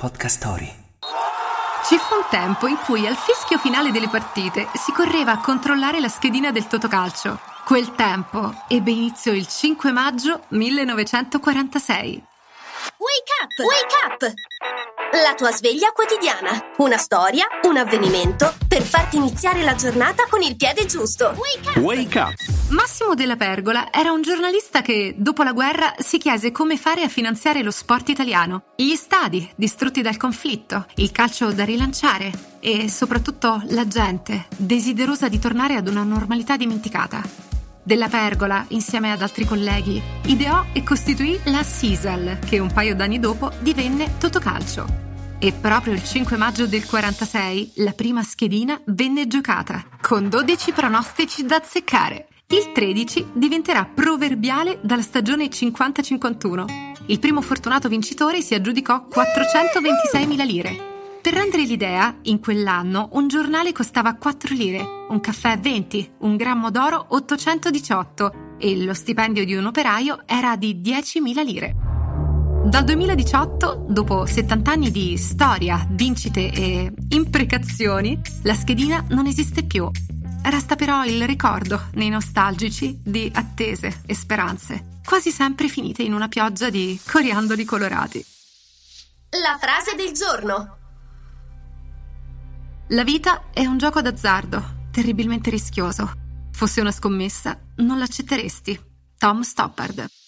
Podcast Story. Ci fu un tempo in cui al fischio finale delle partite si correva a controllare la schedina del Totocalcio. Quel tempo ebbe inizio il 5 maggio 1946. Wake up! Wake up! La tua sveglia quotidiana. Una storia, un avvenimento per farti iniziare la giornata con il piede giusto. Wake up! Wake up! Massimo della Pergola era un giornalista che, dopo la guerra, si chiese come fare a finanziare lo sport italiano, gli stadi distrutti dal conflitto, il calcio da rilanciare e soprattutto la gente desiderosa di tornare ad una normalità dimenticata. Della Pergola, insieme ad altri colleghi, ideò e costituì la Sisal, che un paio d'anni dopo divenne Totocalcio. E proprio il 5 maggio del 46 la prima schedina venne giocata, con 12 pronostici da azzeccare. Il 13 diventerà proverbiale dalla stagione 50-51. Il primo fortunato vincitore si aggiudicò 426.000 lire. Per rendere l'idea, in quell'anno un giornale costava 4 lire, un caffè 20, un grammo d'oro 818 e lo stipendio di un operaio era di 10.000 lire. Dal 2018, dopo 70 anni di storia, vincite e imprecazioni, la schedina non esiste più. Resta però il ricordo nei nostalgici di attese e speranze, quasi sempre finite in una pioggia di coriandoli colorati. La frase del giorno. La vita è un gioco d'azzardo, terribilmente rischioso. Fosse una scommessa, non l'accetteresti. Tom Stoppard.